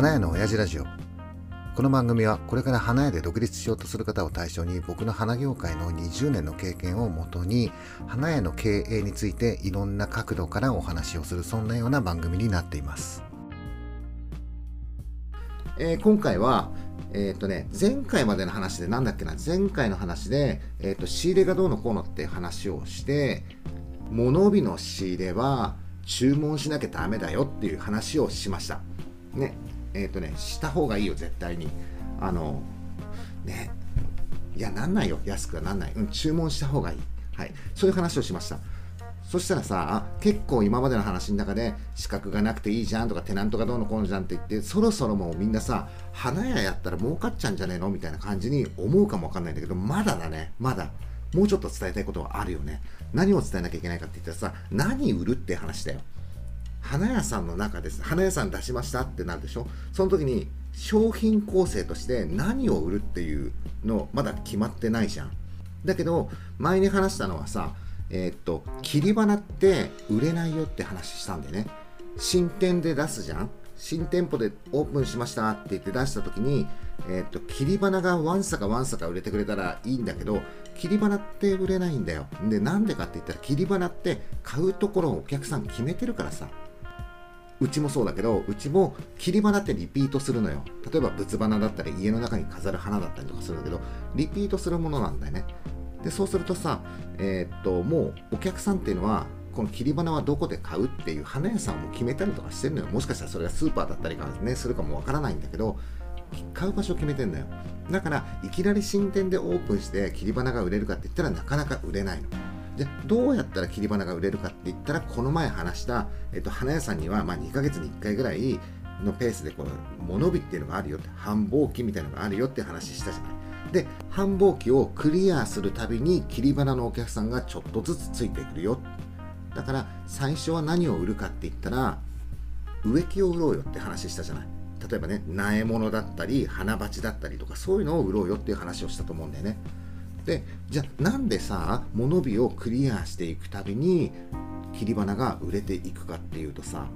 花屋の親父ラジオ。この番組はこれから花屋で独立しようとする方を対象に僕の花業界の20年の経験をもとに花屋の経営についていろんな角度からお話をするそんなような番組になっています。えー今回は、えっ、とね、前回までの話で、なんだっけな、前回の話で、えっ、と、仕入れがどうのこうのって話をして、物帯の仕入れは注文しなきゃダメだよっていう話をしました。ね、えっ、とね、した方がいいよ、絶対に。あの、ね、いや、なんないよ、安くはなんない。うん、注文した方がいい。はい、そういう話をしました。そしたらさ、結構今までの話の中で資格がなくていいじゃんとかテナントがどうのこうのじゃんって言って、そろそろもうみんなさ、花屋やったら儲かっちゃうんじゃねえの？みたいな感じに思うかもわかんないんだけど、まだだね、まだ。もうちょっと伝えたいことはあるよね。何を伝えなきゃいけないかって言ったらさ、何売るって話だよ。花屋さんの中です。花屋さん出しましたってなるでしょ？その時に商品構成として何を売るっていうのまだ決まってないじゃん。だけど、前に話したのはさ、えーっと、切り花って売れないよって話したんでね。新店で出すじゃん？新店舗でオープンしましたって言って出した時に、えーっと、切り花がワンサかワンサか売れてくれたらいいんだけど、切り花って売れないんだよ。で、なんでかって言ったら、切り花って買うところをお客さん決めてるからさ。うちもそうだけど、うちも切り花ってリピートするのよ。例えば仏花だったり、家の中に飾る花だったりとかするんだけど、リピートするものなんだよね。で、そうするとさ、えーっと、もうお客さんっていうのは、この切り花はどこで買うっていう花屋さんも決めたりとかしてるのよ。もしかしたらそれがスーパーだったりかね、するかもわからないんだけど、買う場所を決めてんだよ。だから、いきなり新店でオープンして切り花が売れるかって言ったらなかなか売れないの。でどうやったら切り花が売れるかって言ったらこの前話した、えっと、花屋さんには、まあ、2ヶ月に1回ぐらいのペースでこの物帯っていうのがあるよって繁忙期みたいなのがあるよって話したじゃない。で繁忙期をクリアするたびに切り花のお客さんがちょっとずつついてくるよ。だから最初は何を売るかって言ったら植木を売ろうよって話したじゃない。例えばね苗物だったり花鉢だったりとかそういうのを売ろうよっていう話をしたと思うんだよね。でじゃあなんでさ物帯をクリアしていくたびに切り花が売れていくかっていうとさ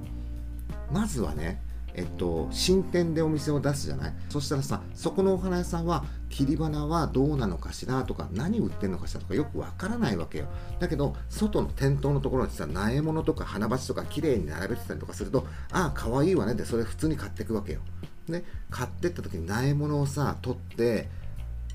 まずはねえっと、新店でお店を出すじゃない？そしたらさそこのお花屋さんは切り花はどうなのかしら？とか何売ってんのかしら？とかよくわからないわけよ。だけど外の店頭のところにさ苗物とか花鉢とか綺麗に並べてたりとかするとああかわいいわねでそれ普通に買っていくわけよ。ね買ってった時に苗物をさ取って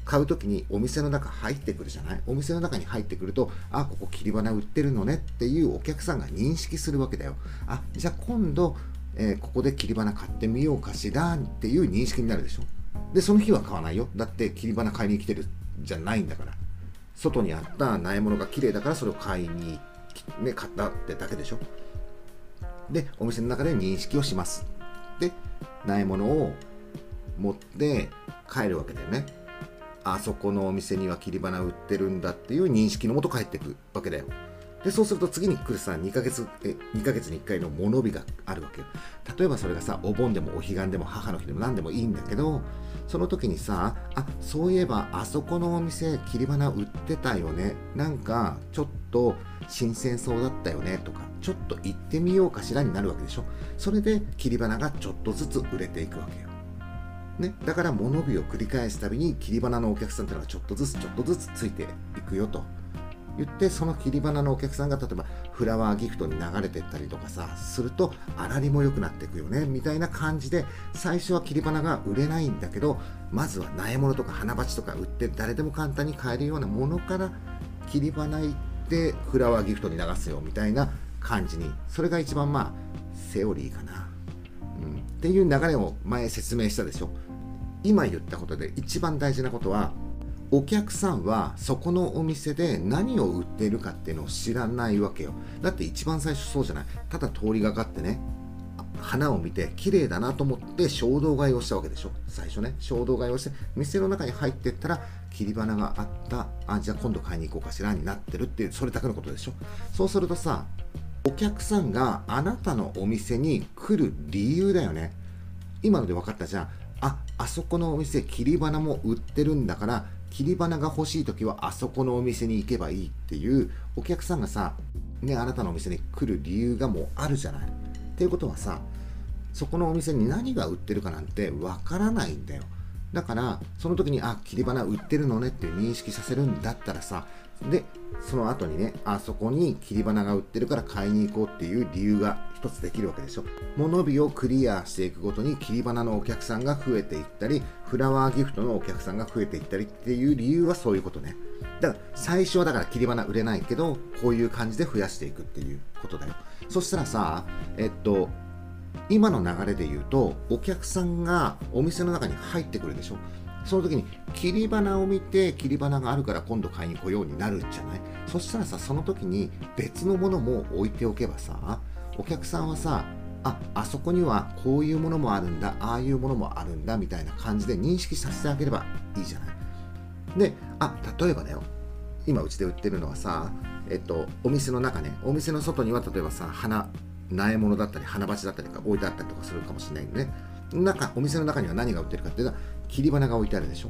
買う時にお店の中入ってくるじゃない？お店の中に入ってくるとあここ切り花売ってるのねっていうお客さんが認識するわけだよ。あじゃあ今度、えーここで切り花買ってみようかしらっていう認識になるでしょ？でその日は買わないよ。だって切り花買いに来てるじゃないんだから。外にあった苗物が綺麗だからそれを買いに、ね、買ったってだけでしょ？でお店の中で認識をします。で苗物を持って帰るわけだよね。あそこのお店には切り花売ってるんだっていう認識のもと帰ってくわけだよ。でそうすると次に来るさ2ヶ月え2ヶ月に1回の物日があるわけよ。例えばそれがさお盆でもお彼岸でも母の日でも何でもいいんだけどその時にさあそういえばあそこのお店切り花売ってたよね。なんかちょっと新鮮そうだったよね。とかちょっと行ってみようかしらになるわけでしょ。それで切り花がちょっとずつ売れていくわけよ。ね、だから物日を繰り返すたびに切り花のお客さんっていうのがちょっとずつちょっとずつついていくよと言ってその切り花のお客さんが例えばフラワーギフトに流れてったりとかさすると粗利も良くなっていくよねみたいな感じで最初は切り花が売れないんだけどまずは苗物とか花鉢とか売って誰でも簡単に買えるようなものから切り花行ってフラワーギフトに流すよみたいな感じにそれが一番まあセオリーかな、うん、っていう流れを前説明したでしょ。今言ったことで一番大事なことはお客さんはそこのお店で何を売っているかっていうのを知らないわけよ。だって一番最初そうじゃない。ただ通りがかってね花を見て綺麗だなと思って衝動買いをしたわけでしょ。最初ね。衝動買いをして店の中に入ってったら切り花があった。あじゃあ今度買いに行こうかしらになってるっていうそれだけのことでしょ。そうするとさお客さんがあなたのお店に来る理由だよね。今ので分かったじゃん。ああそこのお店切り花も売ってるんだから切り花が欲しい時はあそこのお店に行けばいいっていうお客さんがさねあなたのお店に来る理由がもうあるじゃない。っていうことはさそこのお店に何が売ってるかなんてわからないんだよ。だからその時にあ切り花売ってるのねって認識させるんだったらさでその後にねあそこに切り花が売ってるから買いに行こうっていう理由が一つできるわけでしょ。物日をクリアしていくごとに切り花のお客さんが増えていったりフラワーギフトのお客さんが増えていったりっていう理由はそういうことね。だから最初はだから切り花売れないけどこういう感じで増やしていくっていうことだよ。そしたらさえっと今の流れで言うとお客さんがお店の中に入ってくるでしょ。その時に切り花を見て切り花があるから今度買いに来ようになるんじゃない。そしたらさその時に別のものも置いておけばさお客さんはさああそこにはこういうものもあるんだああいうものもあるんだみたいな感じで認識させてあげればいいじゃない。であ例えばだよ。今うちで売ってるのはさえっとお店の中ねお店の外には例えばさ花苗物だったり花鉢だったりが置いてあったりとかするかもしれないんでね。中お店の中には何が売ってるかっていうのは切り花が置いてあるでしょ。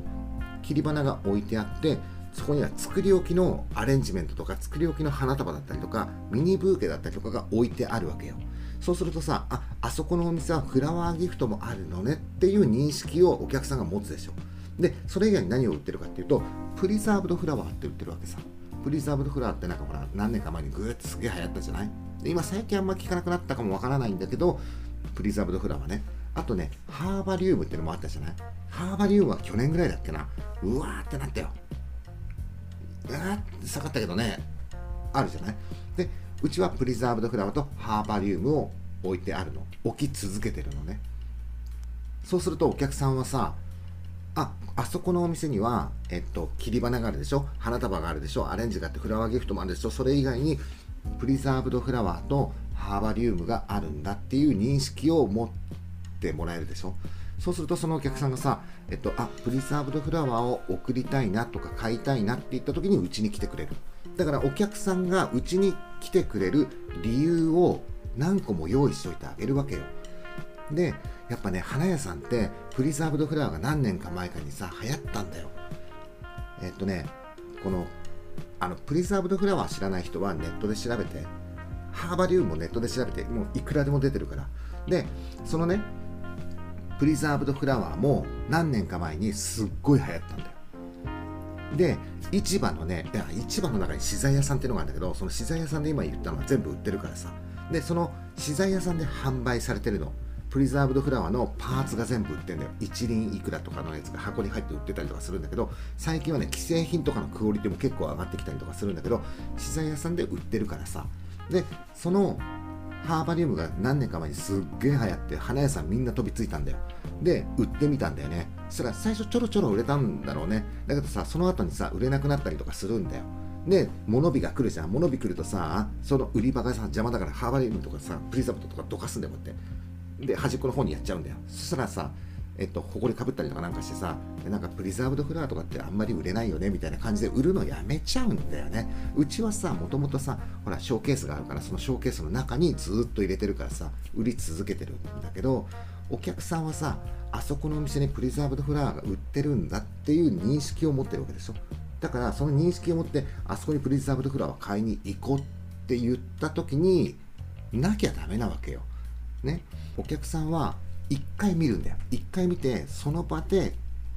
切り花が置いてあってそこには作り置きのアレンジメントとか作り置きの花束だったりとかミニブーケだったりとかが置いてあるわけよ。そうするとさああそこのお店はフラワーギフトもあるのねっていう認識をお客さんが持つでしょ。でそれ以外に何を売ってるかっていうとプリザーブドフラワーって売ってるわけさ。プリザーブドフラワーってなんかほら何年か前にグーってすげえ流行ったじゃない？で今最近あんま聞かなくなったかもわからないんだけどプリザーブドフラワーね。あとねハーバリウムっていうのもあったじゃない？ハーバリウムは去年ぐらいだっけな？うわーってなったよ。下がったけどねあるじゃない？でうちはプリザーブドフラワーとハーバリウムを置いてあるの。置き続けてるのね。そうするとお客さんはさああそこのお店には、えっと、切り花があるでしょ？花束があるでしょ？アレンジがあってフラワーギフトもあるでしょ？それ以外にプリザーブドフラワーとハーバリウムがあるんだっていう認識を持ってもらえるでしょ？そうするとそのお客さんがさ、えっと、あプリザーブドフラワーを送りたいなとか買いたいなって言った時にうちに来てくれる。だからお客さんがうちに来てくれる理由を何個も用意しておいてあげるわけよ。でやっぱね花屋さんってプリザーブドフラワーが何年か前かにさ流行ったんだよ。えっとねこのあのプリザーブドフラワー知らない人はネットで調べてハーバリウムもネットで調べてもういくらでも出てるから。でそのねプリザーブドフラワーも何年か前にすっごい流行ったんだよ。で市場のねいや市場の中に資材屋さんっていうのがあるんだけどその資材屋さんで今言ったのは全部売ってるからさ。でその資材屋さんで販売されてるの。プリザーブドフラワーのパーツが全部売ってるんだよ。一輪いくらとかのやつが箱に入って売ってたりとかするんだけど最近はね既製品とかのクオリティも結構上がってきたりとかするんだけど資材屋さんで売ってるからさ。でそのハーバリウムが何年か前にすっげえ流行って花屋さんみんな飛びついたんだよ。で売ってみたんだよね。そしたら最初ちょろちょろ売れたんだろうね。だけどさその後にさ売れなくなったりとかするんだよ。で物火が来るじゃん。物火来るとさその売り場がさ邪魔だからハーバリウムとかさプリザブトとかどかすんだよこうやって。で端っこの方にやっちゃうんだよ。そしたらさえっと、ほこりかぶったりとかなんかしてさなんかプリザーブドフラワーとかってあんまり売れないよねみたいな感じで売るのやめちゃうんだよね。うちはさもともとさほらショーケースがあるからそのショーケースの中にずっと入れてるからさ売り続けてるんだけどお客さんはさあそこのお店にプリザーブドフラワーが売ってるんだっていう認識を持ってるわけでしょ。だからその認識を持ってあそこにプリザーブドフラワーを買いに行こうって言った時になきゃダメなわけよ。ね。お客さんは1回見るんだよ。1回見てその場で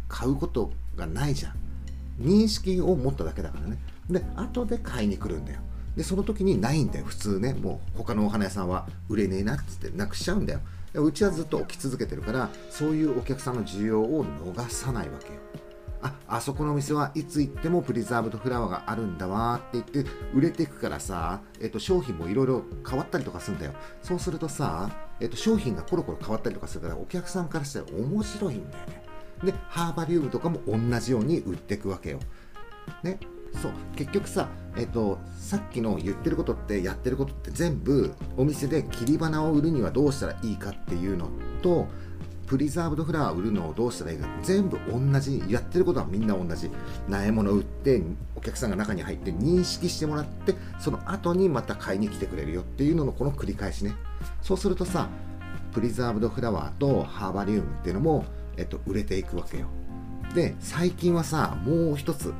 買うことがないじゃん。認識を持っただけだからね。で後で買いに来るんだよ。でその時にないんだよ。普通ねもう他のお花屋さんは売れねえなっつってなくしちゃうんだよ。うちはずっと置き続けてるからそういうお客さんの需要を逃さないわけよ。ああそこのお店はいつ行ってもプリザーブドフラワーがあるんだわって言って売れていくからさ、えっと、商品もいろいろ変わったりとかするんだよ。そうするとさ、えっと、商品がコロコロ変わったりとかするからお客さんからしたら面白いんだよね。でハーバリウムとかも同じように売っていくわけよ。ね。そう。結局さ、えっと、さっきの言ってることってやってることって全部お店で切り花を売るにはどうしたらいいかっていうのとプリザーブドフラワー売るのをどうしたらいいか全部同じ。やってることはみんな同じ。苗物売ってお客さんが中に入って認識してもらってその後にまた買いに来てくれるよっていうののこの繰り返しね。そうするとさプリザーブドフラワーとハーバリウムっていうのも、えっと、売れていくわけよ。で最近はさもう一つ、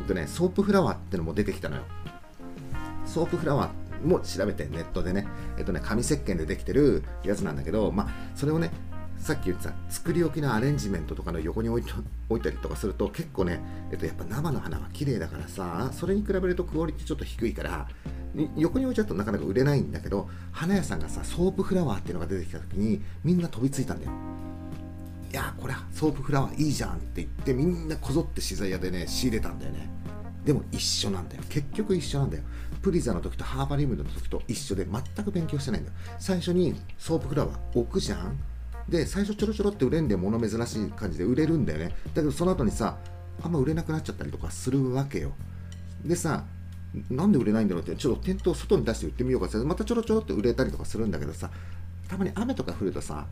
えっとね、ソープフラワーってのも出てきたのよ。ソープフラワーも調べてネットでねえっとね紙石鹸でできてるやつなんだけどまあそれをねさっき言った作り置きのアレンジメントとかの横に置い置いたりとかすると結構ね、えっと、やっぱ生の花は綺麗だからさそれに比べるとクオリティちょっと低いから横に置いちゃうとなかなか売れないんだけど花屋さんがさソープフラワーっていうのが出てきた時にみんな飛びついたんだよ。いやこれソープフラワーいいじゃんって言ってみんなこぞって資材屋でね仕入れたんだよね。でも一緒なんだよ。結局一緒なんだよ。プリザの時とハーバリウムの時と一緒で全く勉強してないんだよ。最初にソープフラワー置くじゃん。で最初ちょろちょろって売れんで物珍しい感じで売れるんだよね。だけどその後にさあんま売れなくなっちゃったりとかするわけよ。でさなんで売れないんだろうってちょっと店頭外に出して売ってみようかってまたちょろちょろって売れたりとかするんだけどさたまに雨とか降るとさ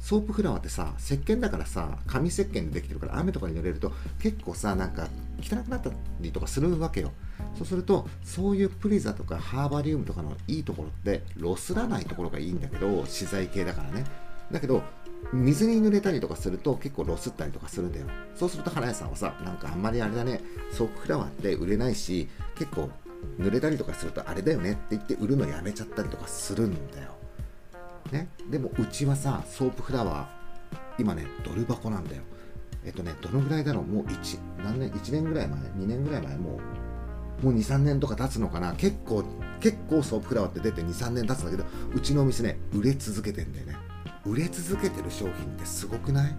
ソープフラワーってさ石鹸だからさ紙石鹸でできてるから雨とかに濡れると結構さなんか汚くなったりとかするわけよ。そうするとそういうプリザとかハーバリウムとかのいいところってロスらないところがいいんだけど資材系だからね。だけど水に濡れたりとかすると結構ロスったりとかするんだよ。そうすると花屋さんはさなんかあんまりあれだね。ソープフラワーって売れないし結構濡れたりとかするとあれだよねって言って売るのやめちゃったりとかするんだよ。ね、でもうちはさソープフラワー今ねドル箱なんだよ。えっとねどのぐらいだろう？もう1何年？1年ぐらい前？2年ぐらい前もうもう23年とか経つのかな？結構結構ソープフラワーって出て23年経つんだけどうちのお店ね売れ続けてんだよね。売れ続けてる商品ってすごくない？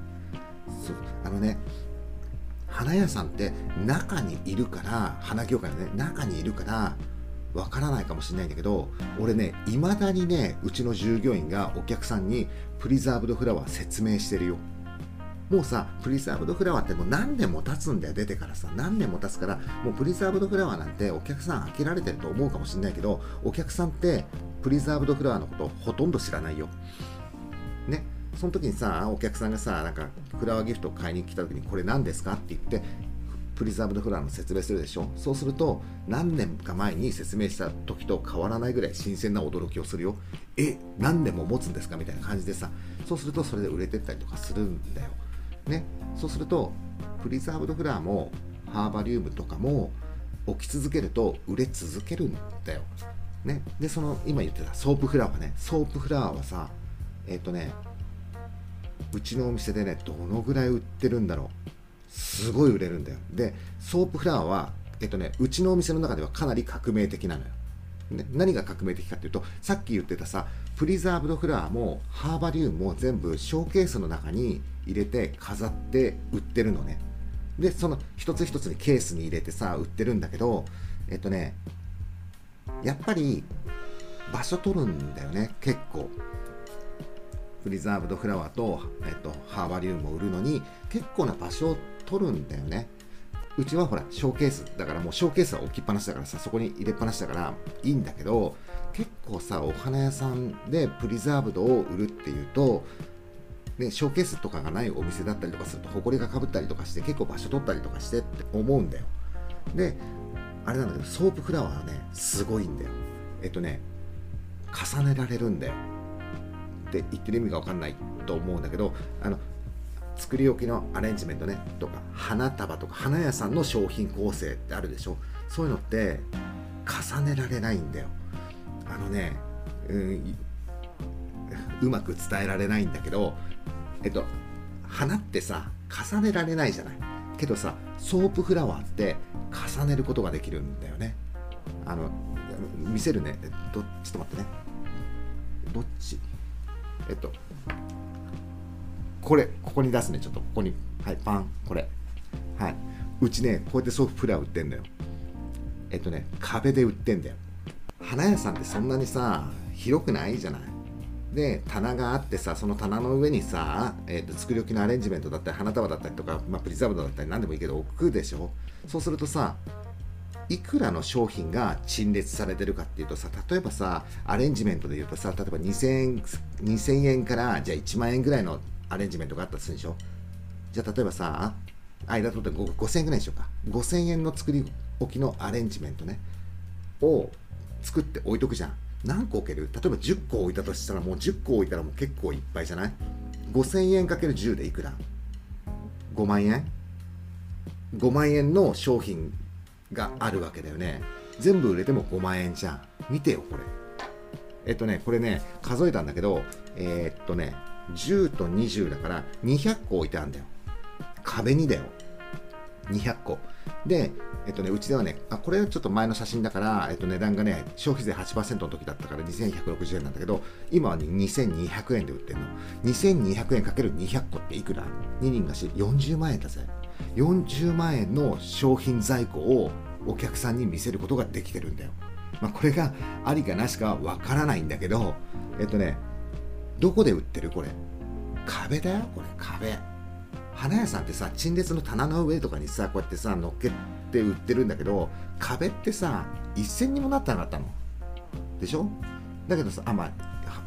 そう。あのね花屋さんって中にいるから花業界のね中にいるからわからないかもしれないんだけど俺ねいまだにねうちの従業員がお客さんにプリザーブドフラワー説明してるよ。もうさプリザーブドフラワーってもう何年も経つんだよ出てからさ。何年も経つからもうプリザーブドフラワーなんてお客さん飽きられてると思うかもしれないけどお客さんってプリザーブドフラワーのことほとんど知らないよ。その時にさお客さんがさなんかフラワーギフトを買いに来た時にこれ何ですかって言ってプリザーブドフラワーの説明するでしょ。そうすると何年か前に説明した時と変わらないぐらい新鮮な驚きをするよ。え何年も持つんですかみたいな感じでさそうするとそれで売れてったりとかするんだよ。ね。そうするとプリザーブドフラワーもハーバリウムとかも置き続けると売れ続けるんだよ。ね。でその今言ってたソープフラワーね。ソープフラワーはさえっ、とねうちのお店でねどのぐらい売ってるんだろう。すごい売れるんだよ。でソープフラワーは、えっとね、うちのお店の中ではかなり革命的なのよ、ね、何が革命的かっていうとさっき言ってたさプリザーブドフラワーもハーバリウムも全部ショーケースの中に入れて飾って売ってるのね。でその一つ一つにケースに入れてさ売ってるんだけどえっとねやっぱり場所取るんだよね結構。プリザーブドフラワーと、えっと、ハーバリウムを売るのに結構な場所を取るんだよね。うちはほらショーケースだからもうショーケースは置きっぱなしだからさそこに入れっぱなしだからいいんだけど結構さお花屋さんでプリザーブドを売るっていうとね、ショーケースとかがないお店だったりとかすると埃がかぶったりとかして結構場所取ったりとかしてって思うんだよ。であれなんだけどソープフラワーはねすごいんだよ。えっとね重ねられるんだよ。って言ってる意味が分かんないと思うんだけどあの作り置きのアレンジメントねとか花束とか花屋さんの商品構成ってあるでしょ？そういうのって重ねられないんだよ。あのね、うん、うまく伝えられないんだけどえっと花ってさ重ねられないじゃない？けどさソープフラワーって重ねることができるんだよね。あの見せるね。どちょっと待ってね。どっち？えっとこれここに出すね。ちょっとここに。はいパンこれ。はい。うちねこうやってソープフラー売ってんだよ。えっとね壁で売ってんだよ。花屋さんってそんなにさ広くないじゃない。で棚があってさその棚の上にさ、えーと、作り置きのアレンジメントだったり花束だったりとか、まあ、プリザーブドだったり何でもいいけど置くでしょ。そうするとさいくらの商品が陳列されてるかっていうとさ例えばさアレンジメントで言うとさ例えば2000円 ,2000 円からじゃあ1万円ぐらいのアレンジメントがあったとするでしょ？じゃあ例えばさ間取って5000円ぐらいにしようか。5000円の作り置きのアレンジメントねを作って置いとくじゃん。何個置ける？例えば10個置いたとしたらもう10個置いたらもう結構いっぱいじゃない？5000円かける10でいくら？5万円？5万円の商品があるわけだよね全部売れても5万円じゃん見てよこれえっとねこれね数えたんだけどえー、っとね10と20だから200個置いてあるんだよ壁にだよ200個で、えっとね、うちではね、あこれはちょっと前の写真だから、えっと、値段がね、消費税8%の時だったから2160円なんだけど、今はね、2200円で売ってるの。2200円かける200個っていくら ?2 人がし40万円だぜ。40万円の商品在庫をお客さんに見せることができてるんだよ。まあ、これがありかなしかわからないんだけど、えっとね、どこで売ってるこれ？壁だよ、これ、壁。花屋さんってさ陳列の棚の上とかにさこうやってさ乗っけて売ってるんだけど壁ってさ一銭にもなってなかったのでしょ？だけどさあまあ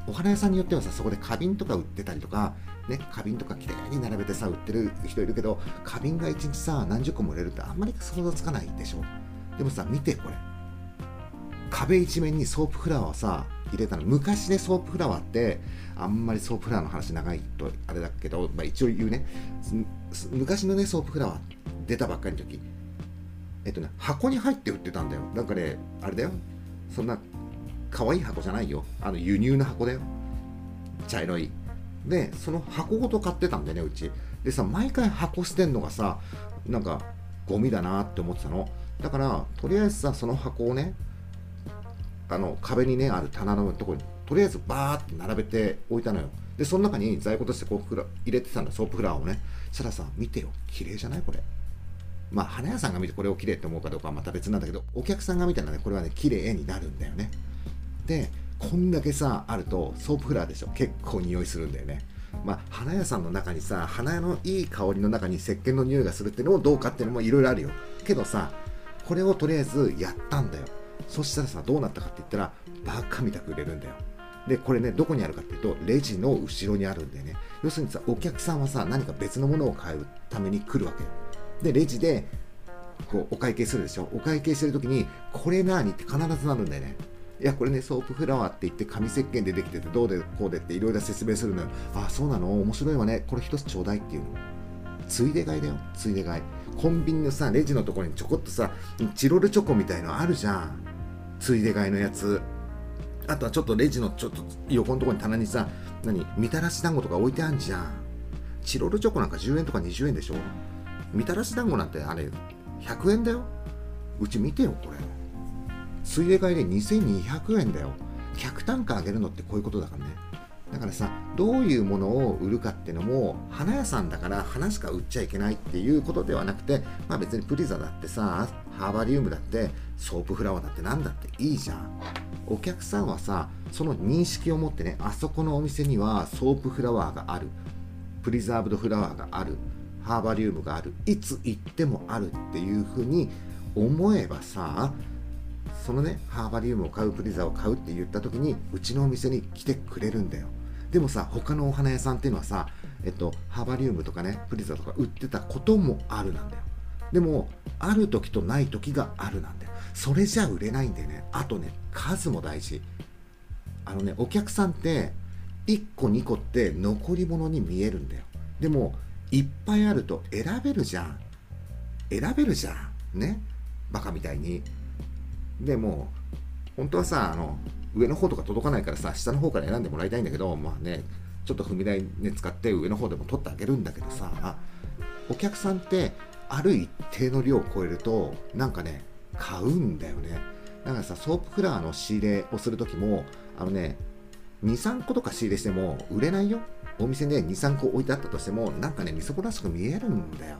お花屋さんによってはさそこで花瓶とか売ってたりとかね花瓶とかきれいに並べてさ売ってる人いるけど花瓶が1日さ何十個も売れるってあんまり想像つかないでしょ。でもさ見てこれ。壁一面にソープフラワーをさ入れたの。昔ねソープフラワーってあんまりソープフラワーの話長いとあれだけど、まあ、一応言うね。昔のねソープフラワー出たばっかりの時。えっとね箱に入って売ってたんだよ。なんかねあれだよ。そんな可愛い箱じゃないよ。あの輸入の箱だよ。茶色い。でその箱ごと買ってたんだよねうち。でさ毎回箱捨てんのがさなんかゴミだなって思ってたの。だからとりあえずさその箱をねあの壁にねある棚のところにとりあえずバーって並べて置いたのよ。でその中に在庫としてこう入れてたんだソープフラワーをね。そしたらさ見てよ。綺麗じゃないこれ。まあ花屋さんが見てこれを綺麗って思うかどうかはまた別なんだけどお客さんが見たらね。これはね綺麗になるんだよね。でこんだけさあるとソープフラワーでしょ。結構匂いするんだよね。まあ花屋さんの中にさ花屋のいい香りの中に石鹸の匂いがするっていうのもどうかっていうのもいろいろあるよ。けどさこれをとりあえずやったんだよ。そしたらさどうなったかって言ったらバカみたく売れるんだよ。でこれねどこにあるかっていうとレジの後ろにあるんだよね。要するにさお客さんはさ何か別のものを買うために来るわけよ。でレジでこうお会計するでしょ。お会計してる時にこれ何って必ずなるんだよね。いやこれねソープフラワーって言って紙石鹸でできててどうでこうでっていろいろ説明するのよ。あそうなの？面白いわね。これ一つちょうだいっていうの。ついで買いだよ。ついで買い。コンビニのさレジのところにちょこっとさチロルチョコみたいのあるじゃん。ついで買いのやつ。あとはちょっとレジのちょっと横のところに棚にさ何？みたらし団子とか置いてあんじゃん。チロルチョコなんか10円とか20円でしょ。みたらし団子なんてあれ100円だよ。うち見てよこれ。ついで買いで2200円だよ。客単価上げるのってこういうことだからね。だからさどういうものを売るかっていうのも花屋さんだから花しか売っちゃいけないっていうことではなくてまあ別にプリザだってさハーバリウムだってソープフラワーだって何だっていいじゃん。お客さんはさその認識を持ってねあそこのお店にはソープフラワーがある。プリザーブドフラワーがある。ハーバリウムがある。いつ行ってもあるっていうふうに思えばさそのねハーバリウムを買うプリザを買うって言った時にうちのお店に来てくれるんだよ。でもさ他のお花屋さんっていうのはさえっとハーバリウムとかねプリザとか売ってたこともあるなんだよ。でもある時とない時があるなんだよ。それじゃ売れないんだよね。あとね数も大事。あのねお客さんって1個2個って残り物に見えるんだよ。でもいっぱいあると選べるじゃん。選べるじゃん。ね？バカみたいに。でも本当はさあの上の方とか届かないからさ下の方から選んでもらいたいんだけどまあねちょっと踏み台ね使って上の方でも取ってあげるんだけどさお客さんってある一定の量を超えるとなんかね買うんだよね。だからさソープフラワーの仕入れをする時もあのね23個とか仕入れしても売れないよ。お店で23個置いてあったとしてもなんかねみそこらしく見えるんだよ。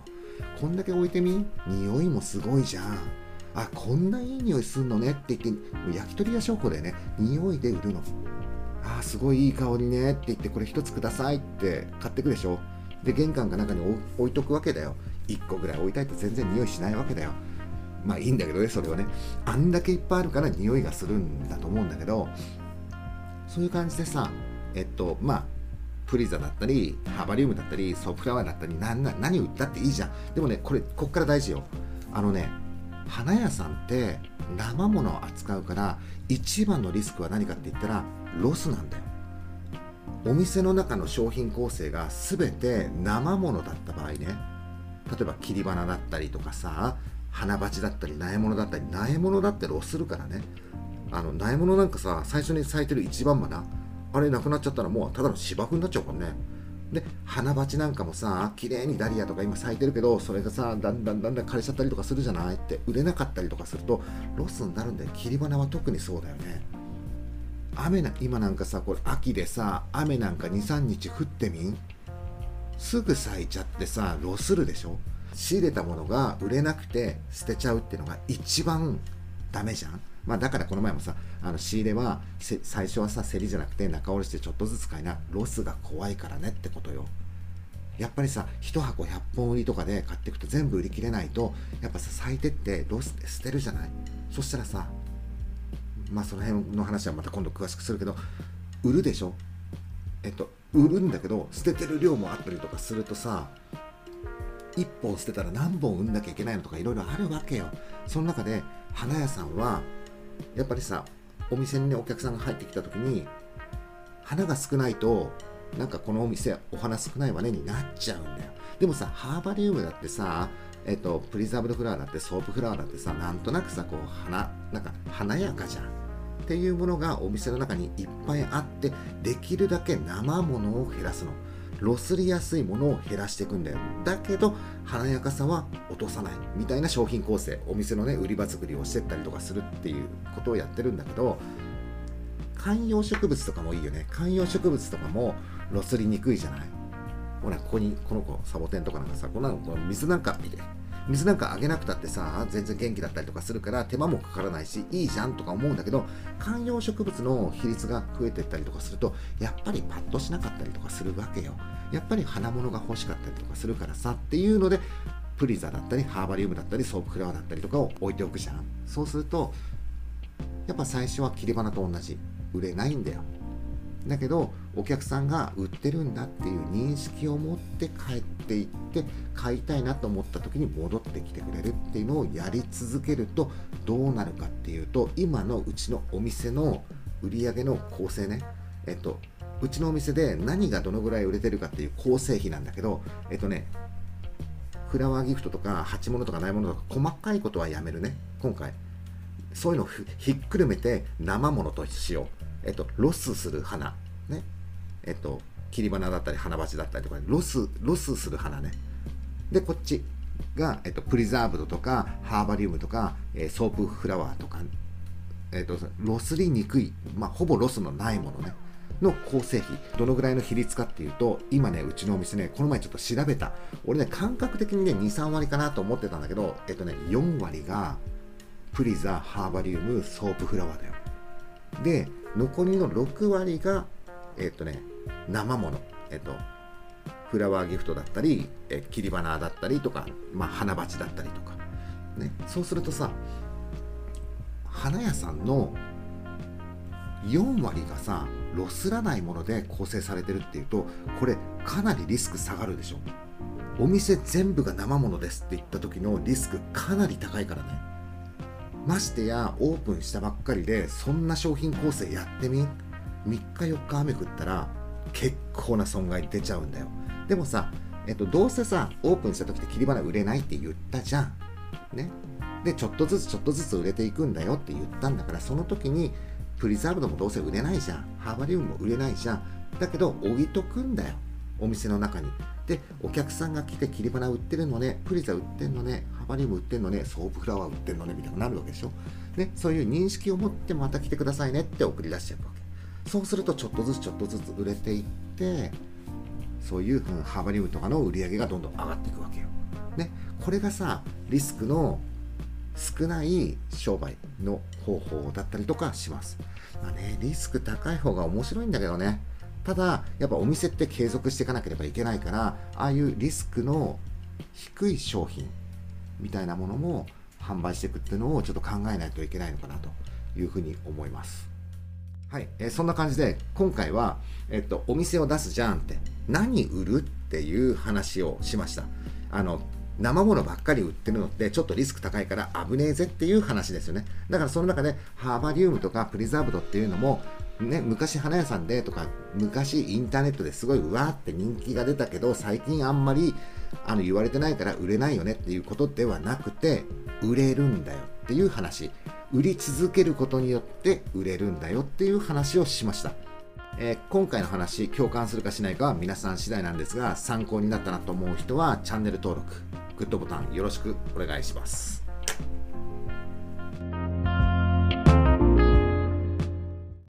こんだけ置いてみ？匂いもすごいじゃん。あこんないい匂いすんのねって言って焼き鳥屋証拠でね匂いで売るのあすごいいい香りねって言ってこれ一つくださいって買ってくでしょ。で玄関か中に置いとくわけだよ。1個ぐらい置いたいと全然匂いしないわけだよ。まあいいんだけどねそれはね。あんだけいっぱいあるから匂いがするんだと思うんだけどそういう感じでさえっとまあプリザだったりハバリウムだったりソフラワーだったり何何売ったっていいじゃん。でもねこれこっから大事よ。あのね花屋さんって生ものを扱うから一番のリスクは何かって言ったらロスなんだよ。お店の中の商品構成が全て生ものだった場合ね。例えば切り花だったりとかさ花鉢だったり苗物だったり苗物だってロスするからね。あの苗物なんかさ最初に咲いてる一番花あれなくなっちゃったらもうただの芝生になっちゃうからね。で花鉢なんかもさ綺麗にダリアとか今咲いてるけどそれがさだんだんだんだん枯れちゃったりとかするじゃない？って売れなかったりとかするとロスになるんだよ。切り花は特にそうだよね。雨な今なんかさこれ秋でさ雨なんか23日降ってみん？すぐ咲いちゃってさロスるでしょ？仕入れたものが売れなくて捨てちゃうっていうのが一番ダメじゃん。まあだからこの前もさあの仕入れは最初はさ競りじゃなくて仲卸でちょっとずつ買いな。ロスが怖いからねってことよ。やっぱりさ1箱100本売りとかで買っていくと全部売り切れないとやっぱさ咲いてってロスで捨てるじゃない。そしたらさまあその辺の話はまた今度詳しくするけど売るでしょ？えっと売るんだけど捨ててる量もあったりとかするとさ1本捨てたら何本売んなきゃいけないのとかいろいろあるわけよ。その中で花屋さんはやっぱりさお店にねお客さんが入ってきた時に花が少ないとなんかこのお店お花少ないわねになっちゃうんだよ。でもさハーバリウムだってさえっとプリザーブドフラワーだってソープフラワーだってさなんとなくさこう花なんか華やかじゃん。っていうものがお店の中にいっぱいあってできるだけ生ものを減らすの。ロスりやすいものを減らしていくんだよ。だけど華やかさは落とさない。みたいな商品構成。お店のね売り場作りをしてったりとかするっていうことをやってるんだけど観葉植物とかもいいよね。観葉植物とかもロスりにくいじゃない？ほらここにこの子サボテンとかなんかさこんなの水なんか見て水なんかあげなくたってさ全然元気だったりとかするから手間もかからないしいいじゃんとか思うんだけど観葉植物の比率が増えてったりとかするとやっぱりパッとしなかったりとかするわけよ。やっぱり花物が欲しかったりとかするからさっていうのでプリザだったりハーバリウムだったりソープフラワーだったりとかを置いておくじゃん。そうするとやっぱ最初は切り花と同じ。売れないんだよ。だけどお客さんが売ってるんだっていう認識を持って帰っていって買いたいなと思った時に戻ってきてくれるっていうのをやり続けるとどうなるかっていうと今のうちのお店の売り上げの構成ね。えっとうちのお店で何がどのぐらい売れてるかっていう構成比なんだけどえっとねフラワーギフトとか鉢物とか苗ものとか細かいことはやめるね。今回。そういうのをひっくるめて生ものとしよう。えっと、ロスする花、ね、えっと、切り花だったり花鉢だったりとか、ロス、ロスする花ね。で、こっちが、えっと、プリザーブドとか、ハーバリウムとか、えー、ソープフラワーとか、えっと、ロスりにくい、まあ、ほぼロスのないものね。の構成比、どのぐらいの比率かっていうと、今ね、うちのお店ね、この前ちょっと調べた。俺ね、感覚的にね、2、3割かなと思ってたんだけど、えっとね、4割が、プリザ、ハーバリウム、ソープフラワーだよ。で、残りの6割が、えっ、とね、生もの、えっ、と、フラワーギフトだったり、え切り花だったりとか、まあ、花鉢だったりとか、ね、そうするとさ、花屋さんの4割がさ、ロスらないもので構成されてるっていうと、これかなりリスク下がるでしょ。お店全部が生ものですって言った時のリスクかなり高いからね。ましてやオープンしたばっかりでそんな商品構成やってみ？3日4日雨降ったら結構な損害出ちゃうんだよ。でもさ、えっと、どうせさオープンした時って切り花売れないって言ったじゃん。ね。でちょっとずつちょっとずつ売れていくんだよって言ったんだからその時にプリザーブドもどうせ売れないじゃん。ハーバリウムも売れないじゃん。だけど置いとくんだよ。お店の中に。でお客さんが来て切り花売ってるのねプリザ売ってんのねハバリウム売ってんのねソープフラワー売ってんのねみたいになるわけでしょ、ね、そういう認識を持ってまた来てくださいねって送り出しちゃうわけそうするとちょっとずつちょっとずつ売れていってそういう、うん、ハバリウムとかの売り上げがどんどん上がっていくわけよ、ね、これがさリスクの少ない商売の方法だったりとかします。まあね、リスク高い方が面白いんだけどね。ただやっぱお店って継続していかなければいけないからああいうリスクの低い商品みたいなものも販売していくっていうのをちょっと考えないといけないのかなというふうに思います。はい、えー、そんな感じで今回は、えっと、お店を出すじゃんって何売るっていう話をしました。あの生ものばっかり売ってるのってちょっとリスク高いから危ねえぜっていう話ですよね。だからその中でハーバリウムとかプリザーブドっていうのもね、昔花屋さんでとか昔インターネットですごいうわーって人気が出たけど最近あんまりあの言われてないから売れないよねっていうことではなくて売れるんだよっていう話売り続けることによって売れるんだよっていう話をしました。えー今回の話共感するかしないかは皆さん次第なんですが参考になったなと思う人はチャンネル登録グッドボタンよろしくお願いします